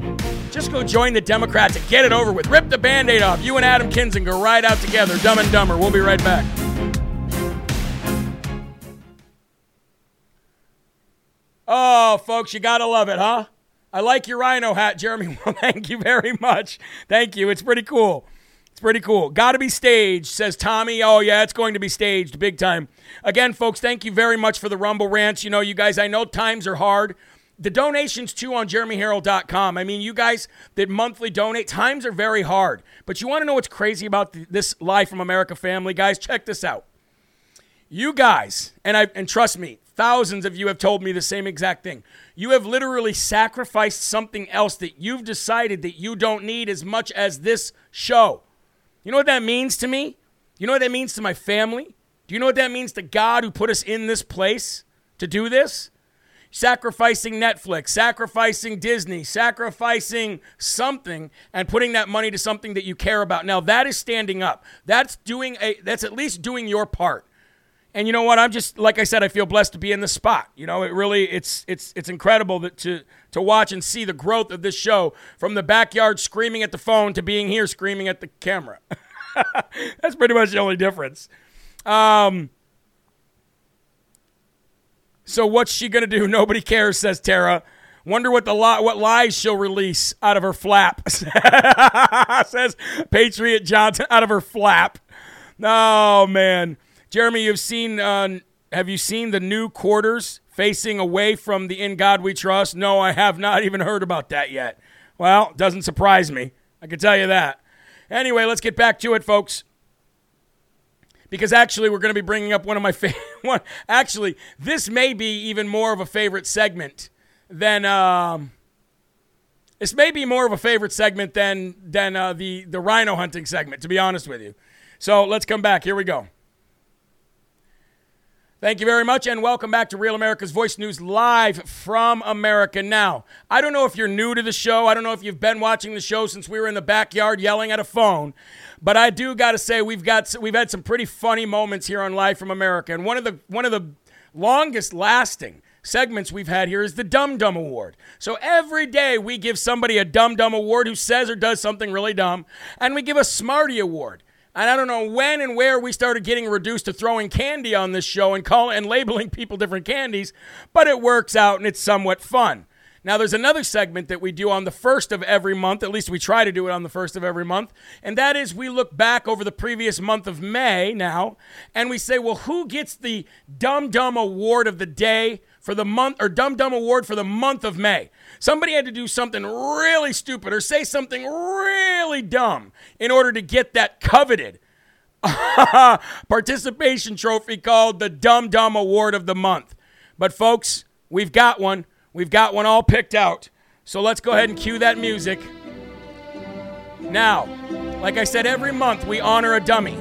Just go join the Democrats and get it over with. Rip the band aid off. You and Adam Kinzinger right out together, dumb and dumber. We'll be right back. Oh, folks, you gotta love it, huh? I like your rhino hat, Jeremy. Well, thank you very much. Thank you. It's pretty cool. It's pretty cool. Gotta be staged, says Tommy. Oh, yeah, it's going to be staged big time. Again, folks, thank you very much for the Rumble Rants. You know, you guys, I know times are hard the donations too on jeremyherrell.com. I mean, you guys that monthly donate, times are very hard. But you want to know what's crazy about this Live from America family, guys? Check this out. You guys, and I and trust me, thousands of you have told me the same exact thing. You have literally sacrificed something else that you've decided that you don't need as much as this show. You know what that means to me? You know what that means to my family? Do you know what that means to God who put us in this place to do this? Sacrificing Netflix, sacrificing Disney, sacrificing something and putting that money to something that you care about. Now that is standing up. That's doing a that's at least doing your part. And you know what? I'm just like I said, I feel blessed to be in the spot. You know, it really it's it's it's incredible that to to watch and see the growth of this show from the backyard screaming at the phone to being here screaming at the camera. That's pretty much the only difference. Um, so what's she gonna do? Nobody cares, says Tara. Wonder what the li- what lies she'll release out of her flap. says Patriot Johnson out of her flap. Oh man, Jeremy, you've seen. Uh, have you seen the new quarters facing away from the In God We Trust? No, I have not even heard about that yet. Well, doesn't surprise me. I can tell you that. Anyway, let's get back to it, folks because actually we're going to be bringing up one of my favorite. actually, this may be even more of a favorite segment than. Um, this may be more of a favorite segment than than uh, the the rhino hunting segment. To be honest with you, so let's come back. Here we go. Thank you very much, and welcome back to Real America's Voice News live from America Now. I don't know if you're new to the show. I don't know if you've been watching the show since we were in the backyard yelling at a phone. But I do got to say we've got we've had some pretty funny moments here on Live from America, and one of the one of the longest lasting segments we've had here is the Dumb Dumb Award. So every day we give somebody a Dumb Dumb Award who says or does something really dumb, and we give a Smarty Award. And I don't know when and where we started getting reduced to throwing candy on this show and call and labeling people different candies, but it works out and it's somewhat fun. Now, there's another segment that we do on the first of every month, at least we try to do it on the first of every month, and that is we look back over the previous month of May now, and we say, well, who gets the Dumb Dumb Award of the day for the month, or Dumb Dumb Award for the month of May? Somebody had to do something really stupid or say something really dumb in order to get that coveted participation trophy called the Dumb Dumb Award of the Month. But, folks, We've got one. We've got one all picked out. So let's go ahead and cue that music. Now, like I said, every month we honor a dummy.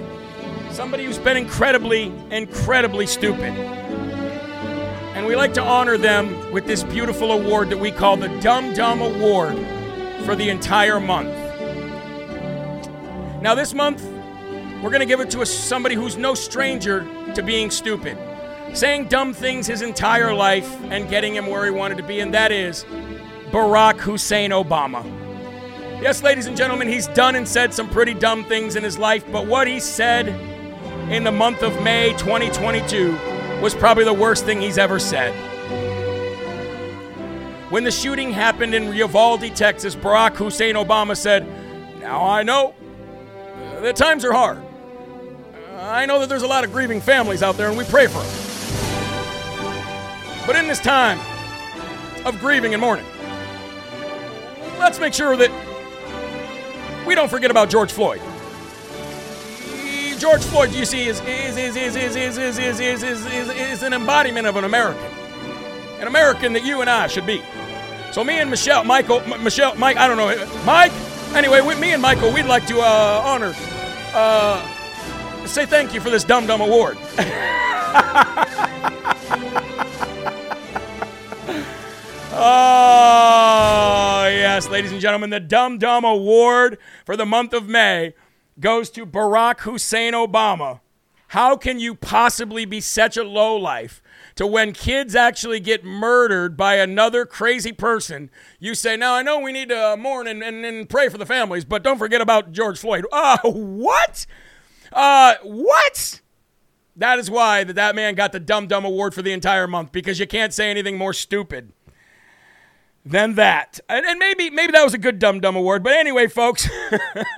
Somebody who's been incredibly, incredibly stupid. And we like to honor them with this beautiful award that we call the Dumb Dumb Award for the entire month. Now, this month, we're going to give it to a, somebody who's no stranger to being stupid, saying dumb things his entire life and getting him where he wanted to be, and that is Barack Hussein Obama. Yes, ladies and gentlemen, he's done and said some pretty dumb things in his life, but what he said in the month of May 2022 was probably the worst thing he's ever said. When the shooting happened in Uvalde, Texas, Barack Hussein Obama said, Now I know uh, the times are hard. I know that there's a lot of grieving families out there, and we pray for them. But in this time of grieving and mourning, let's make sure that we don't forget about George Floyd. George Floyd, you see, is is is is is is is is is is, is, is an embodiment of an American, an American that you and I should be. So me and Michelle, Michael, M- Michelle, Mike, I don't know, Mike. Anyway, with me and Michael, we'd like to uh, honor, uh, say thank you for this Dum Dum Award. Oh yes, ladies and gentlemen, the Dum Dum Award for the month of May goes to Barack Hussein Obama. How can you possibly be such a lowlife to when kids actually get murdered by another crazy person? You say, now I know we need to mourn and, and, and pray for the families, but don't forget about George Floyd. Uh, what? Uh, what? That is why that, that man got the Dumb Dumb Award for the entire month because you can't say anything more stupid than that. And, and, maybe maybe that was a good Dumb Dumb Award. But anyway, folks,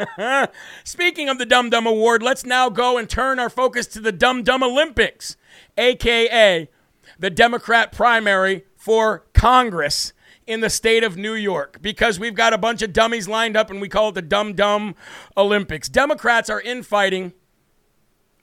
speaking of the Dumb Dumb Award, let's now go and turn our focus to the Dumb Dumb Olympics, aka the Democrat primary for Congress in the state of New York because we've got a bunch of dummies lined up and we call it the Dumb Dumb Olympics. Democrats are infighting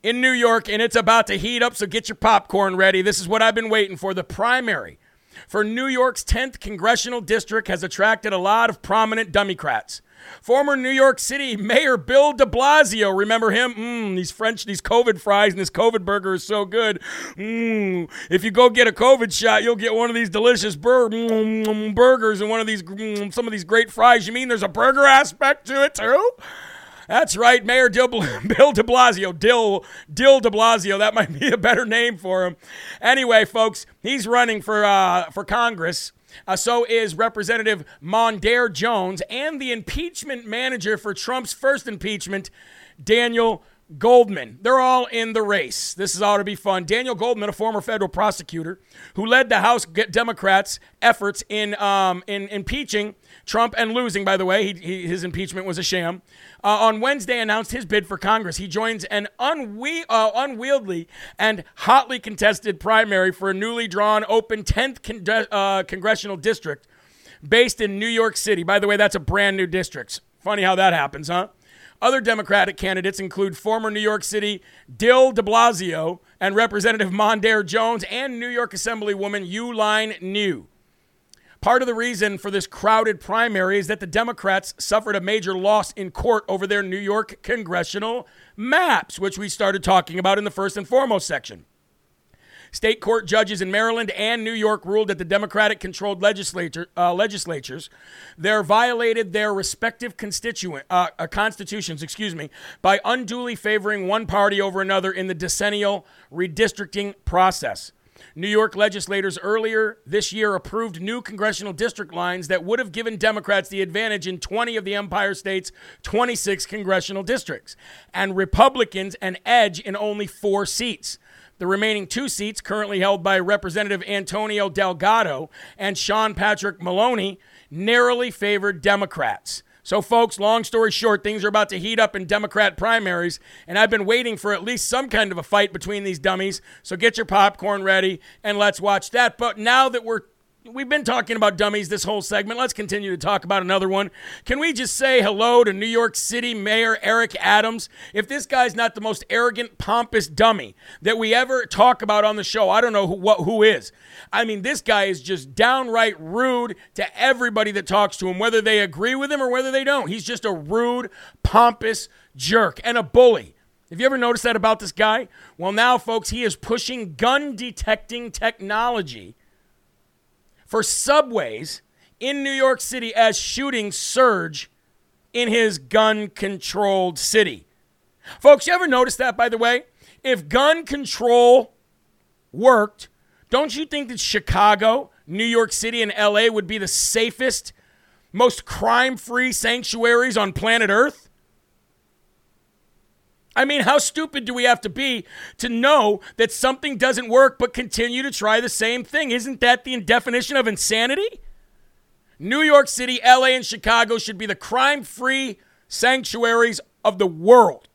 in New York and it's about to heat up, so get your popcorn ready. This is what I've been waiting for the primary for New York's 10th congressional district has attracted a lot of prominent Democrats. Former New York City Mayor Bill de Blasio, remember him? Mmm, these French, these COVID fries and this COVID burger is so good. Mmm, if you go get a COVID shot, you'll get one of these delicious bur- mm, burgers and one of these, mm, some of these great fries. You mean there's a burger aspect to it too? That's right, Mayor Bill de Blasio. Dill de Blasio. That might be a better name for him. Anyway, folks, he's running for, uh, for Congress. Uh, so is Representative Mondaire Jones and the impeachment manager for Trump's first impeachment, Daniel Goldman. They're all in the race. This is ought to be fun. Daniel Goldman, a former federal prosecutor who led the House Democrats' efforts in um, in impeaching Trump and losing. By the way, he, he, his impeachment was a sham. Uh, on Wednesday, announced his bid for Congress. He joins an unwe- uh, unwieldy and hotly contested primary for a newly drawn open 10th con- uh, congressional district based in New York City. By the way, that's a brand new district. Funny how that happens, huh? Other Democratic candidates include former New York City Dill de Blasio and Representative Mondaire Jones and New York Assemblywoman Yuh-Line Niou. Part of the reason for this crowded primary is that the Democrats suffered a major loss in court over their New York congressional maps, which we started talking about in the first and foremost section. State court judges in Maryland and New York ruled that the Democratic controlled legislature, uh, legislatures there violated their respective constituent uh, uh, constitutions, excuse me, by unduly favoring one party over another in the decennial redistricting process. New York legislators earlier this year approved new congressional district lines that would have given Democrats the advantage in 20 of the Empire State's 26 congressional districts, and Republicans an edge in only four seats. The remaining two seats, currently held by Representative Antonio Delgado and Sean Patrick Maloney, narrowly favored Democrats. So, folks, long story short, things are about to heat up in Democrat primaries, and I've been waiting for at least some kind of a fight between these dummies. So, get your popcorn ready and let's watch that. But now that we're we've been talking about dummies this whole segment. Let's continue to talk about another one. Can we just say hello to New York City Mayor Eric Adams? If this guy's not the most arrogant, pompous dummy that we ever talk about on the show, I don't know who, what, who is. I mean, this guy is just downright rude to everybody that talks to him, whether they agree with him or whether they don't. He's just a rude, pompous jerk and a bully. Have you ever noticed that about this guy? Well, now, folks, he is pushing gun detecting technology for subways in New York City as shootings surge in his gun controlled city. Folks, you ever notice that, by the way? If gun control worked, don't you think that Chicago, New York City, and LA would be the safest, most crime free sanctuaries on planet Earth? I mean, how stupid do we have to be to know that something doesn't work but continue to try the same thing? Isn't that the definition of insanity? New York City, LA, and Chicago should be the crime free sanctuaries of the world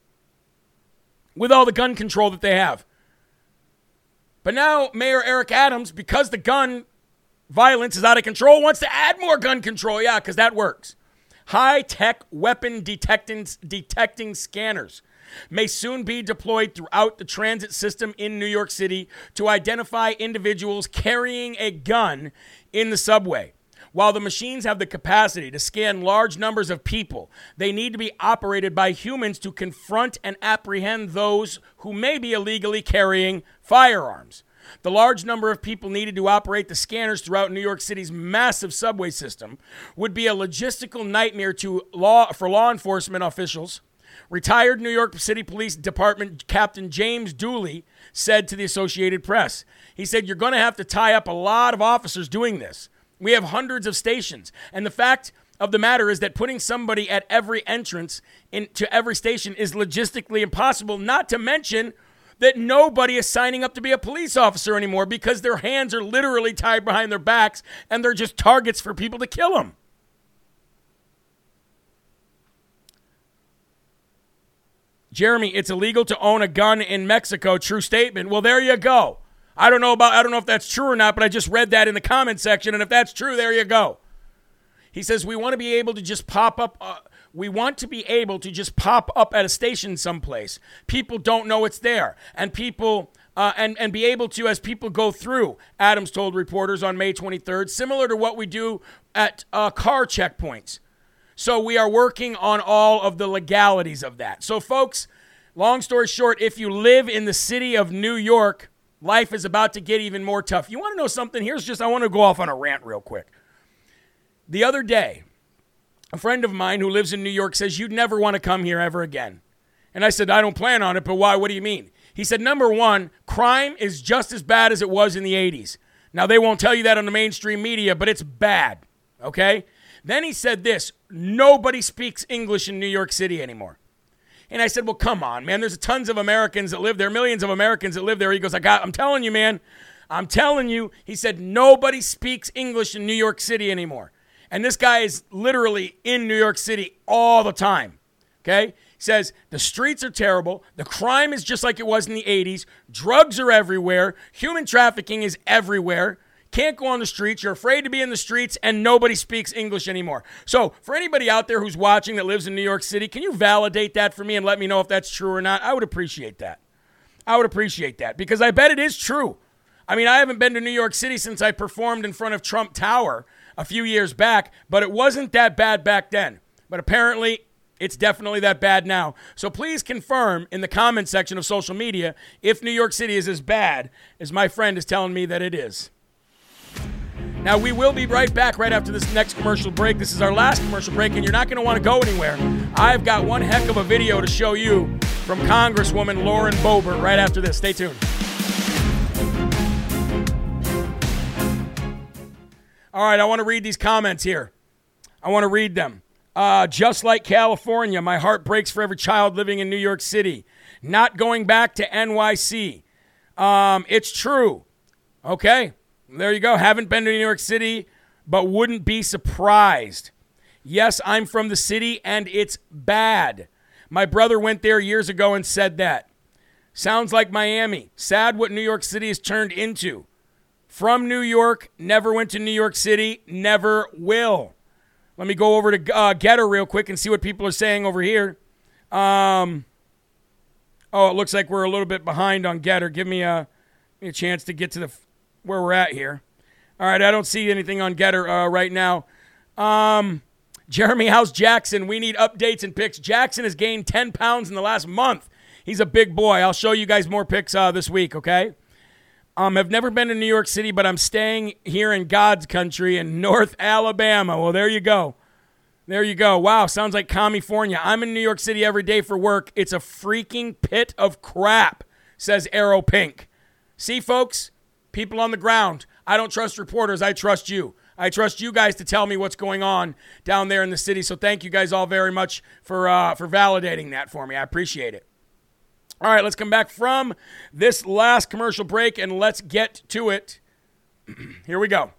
with all the gun control that they have. But now, Mayor Eric Adams, because the gun violence is out of control, wants to add more gun control. Yeah, because that works. High tech weapon detecting, detecting scanners may soon be deployed throughout the transit system in New York City to identify individuals carrying a gun in the subway. While the machines have the capacity to scan large numbers of people, they need to be operated by humans to confront and apprehend those who may be illegally carrying firearms. The large number of people needed to operate the scanners throughout New York City's massive subway system would be a logistical nightmare to law for law enforcement officials Retired New York City Police Department Captain James Dooley said to the Associated Press, he said, You're going to have to tie up a lot of officers doing this. We have hundreds of stations. And the fact of the matter is that putting somebody at every entrance into every station is logistically impossible, not to mention that nobody is signing up to be a police officer anymore because their hands are literally tied behind their backs and they're just targets for people to kill them. Jeremy, it's illegal to own a gun in Mexico. True statement. Well, there you go. I don't know about I don't know if that's true or not, but I just read that in the comment section and if that's true, there you go. He says we want to be able to just pop up uh, we want to be able to just pop up at a station someplace. People don't know it's there and people uh, and, and be able to, as people go through, Adams told reporters on May 23rd, similar to what we do at uh, car checkpoints. So we are working on all of the legalities of that. So, folks, long story short, if you live in the city of New York, life is about to get even more tough. You want to know something? Here's just, I want to go off on a rant real quick. The other day, a friend of mine who lives in New York says, You'd never want to come here ever again. And I said, I don't plan on it, but why? What do you mean? He said, Number one, crime is just as bad as it was in the 80s. Now, they won't tell you that on the mainstream media, but it's bad, okay? Then he said this nobody speaks English in New York City anymore. And I said, well, come on, man. There's tons of Americans that live there, millions of Americans that live there. He goes, I got, I'm telling you, man. I'm telling you. He said, nobody speaks English in New York City anymore. And this guy is literally in New York City all the time. Okay? He says, the streets are terrible. The crime is just like it was in the 80s. Drugs are everywhere. Human trafficking is everywhere can't go on the streets, you're afraid to be in the streets, and nobody speaks English anymore. So, for anybody out there who's watching that lives in New York City, can you validate that for me and let me know if that's true or not? I would appreciate that. I would appreciate that because I bet it is true. I mean, I haven't been to New York City since I performed in front of Trump Tower a few years back, but it wasn't that bad back then. But apparently, it's definitely that bad now. So please confirm in the comment section of social media if New York City is as bad as my friend is telling me that it is. Now, we will be right back right after this next commercial break. This is our last commercial break, and you're not going to want to go anywhere. I've got one heck of a video to show you from Congresswoman Lauren Boebert right after this. Stay tuned. All right, I want to read these comments here. I want to read them. Uh, just like California, my heart breaks for every child living in New York City. Not going back to NYC. Um, it's true. Okay. There you go. Haven't been to New York City, but wouldn't be surprised. Yes, I'm from the city and it's bad. My brother went there years ago and said that. Sounds like Miami. Sad what New York City has turned into. from New York, never went to New York City, never will. Let me go over to uh, Gettr real quick and see what people are saying over here. Um, oh, it looks like we're a little bit behind on Gettr. Give me a, me a chance to get to the where we're at here. All right, I don't see anything on GETTR uh, right now. Um, Jeremy House Jackson, we need updates and picks. Jackson has gained 10 pounds in the last month. He's a big boy. I'll show you guys more pics uh, this week, okay? Um, I've never been to New York City, but I'm staying here in God's country in North Alabama. Well, there you go. There you go. Wow, sounds like California. I'm in New York City every day for work. It's a freaking pit of crap, says Arrow Pink. See, folks, people on the ground. I don't trust reporters. I trust you. I trust you guys to tell me what's going on down there in the city. So thank you guys all very much for uh, for validating that for me. I appreciate it. All right, let's come back from this last commercial break and let's get to it. Here we go.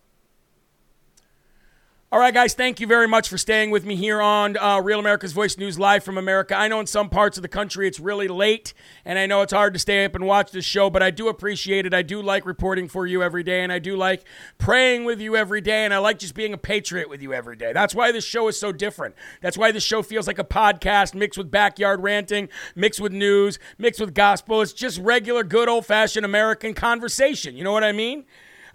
All right, guys, thank you very much for staying with me here on uh, Real America's Voice News Live from America. I know in some parts of the country it's really late, and I know it's hard to stay up and watch this show, but I do appreciate it. I do like reporting for you every day, and I do like praying with you every day, and I like just being a patriot with you every day. That's why this show is so different. That's why this show feels like a podcast mixed with backyard ranting, mixed with news, mixed with gospel. It's just regular, good old fashioned American conversation. You know what I mean?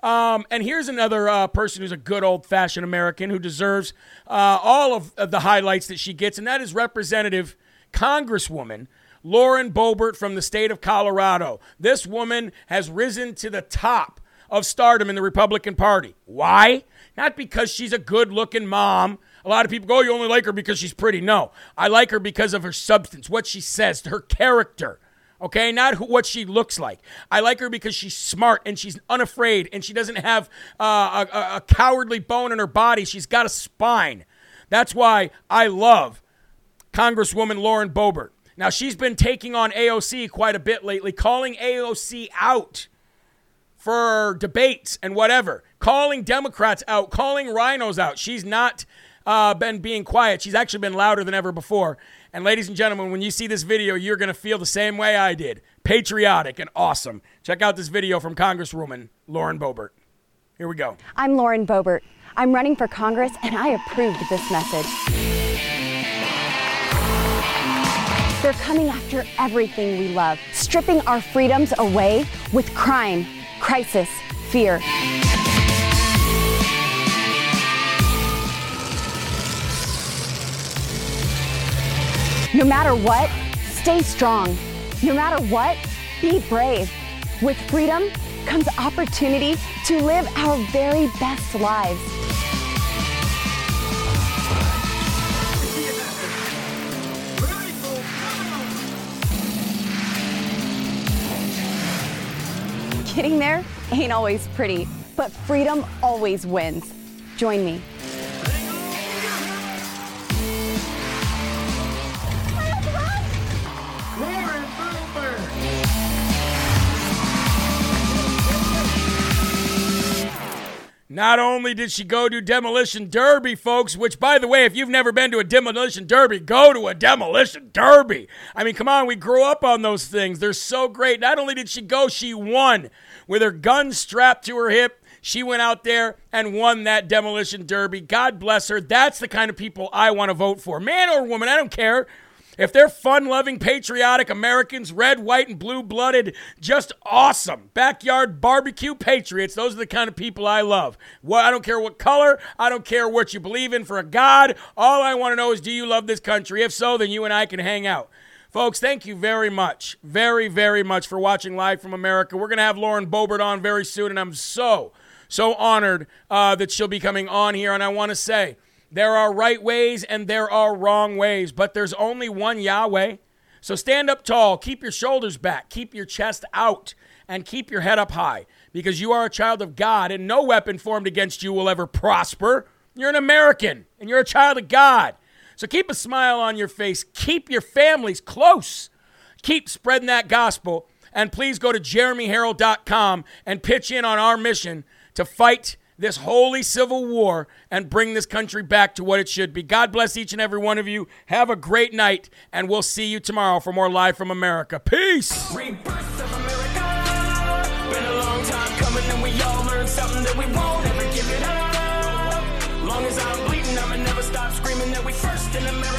Um, and here's another uh, person who's a good old fashioned American who deserves uh, all of, of the highlights that she gets, and that is Representative Congresswoman Lauren Boebert from the state of Colorado. This woman has risen to the top of stardom in the Republican Party. Why? Not because she's a good looking mom. A lot of people go, oh, you only like her because she's pretty. No, I like her because of her substance, what she says, her character okay? Not who, what she looks like. I like her because she's smart and she's unafraid and she doesn't have uh, a, a cowardly bone in her body. She's got a spine. That's why I love Congresswoman Lauren Boebert. Now, she's been taking on AOC quite a bit lately, calling AOC out for debates and whatever, calling Democrats out, calling rhinos out. She's not uh, been being quiet. She's actually been louder than ever before. And ladies and gentlemen, when you see this video, you're going to feel the same way I did patriotic and awesome. Check out this video from Congresswoman Lauren Boebert. Here we go. I'm Lauren Boebert. I'm running for Congress, and I approved this message. They're coming after everything we love, stripping our freedoms away with crime, crisis, fear. No matter what, stay strong. No matter what, be brave. With freedom comes opportunity to live our very best lives. Getting there ain't always pretty, but freedom always wins. Join me. Not only did she go to Demolition Derby, folks, which, by the way, if you've never been to a Demolition Derby, go to a Demolition Derby. I mean, come on, we grew up on those things. They're so great. Not only did she go, she won with her gun strapped to her hip. She went out there and won that Demolition Derby. God bless her. That's the kind of people I want to vote for. Man or woman, I don't care. If they're fun loving, patriotic Americans, red, white, and blue blooded, just awesome backyard barbecue patriots, those are the kind of people I love. Well, I don't care what color, I don't care what you believe in for a God. All I want to know is do you love this country? If so, then you and I can hang out. Folks, thank you very much, very, very much for watching Live from America. We're going to have Lauren Boebert on very soon, and I'm so, so honored uh, that she'll be coming on here. And I want to say, there are right ways and there are wrong ways, but there's only one Yahweh. So stand up tall, keep your shoulders back, keep your chest out, and keep your head up high because you are a child of God and no weapon formed against you will ever prosper. You're an American and you're a child of God. So keep a smile on your face, keep your families close, keep spreading that gospel, and please go to jeremyherrell.com and pitch in on our mission to fight this holy civil war and bring this country back to what it should be. God bless each and every one of you. Have a great night, and we'll see you tomorrow for more Live from America. Peace. In America.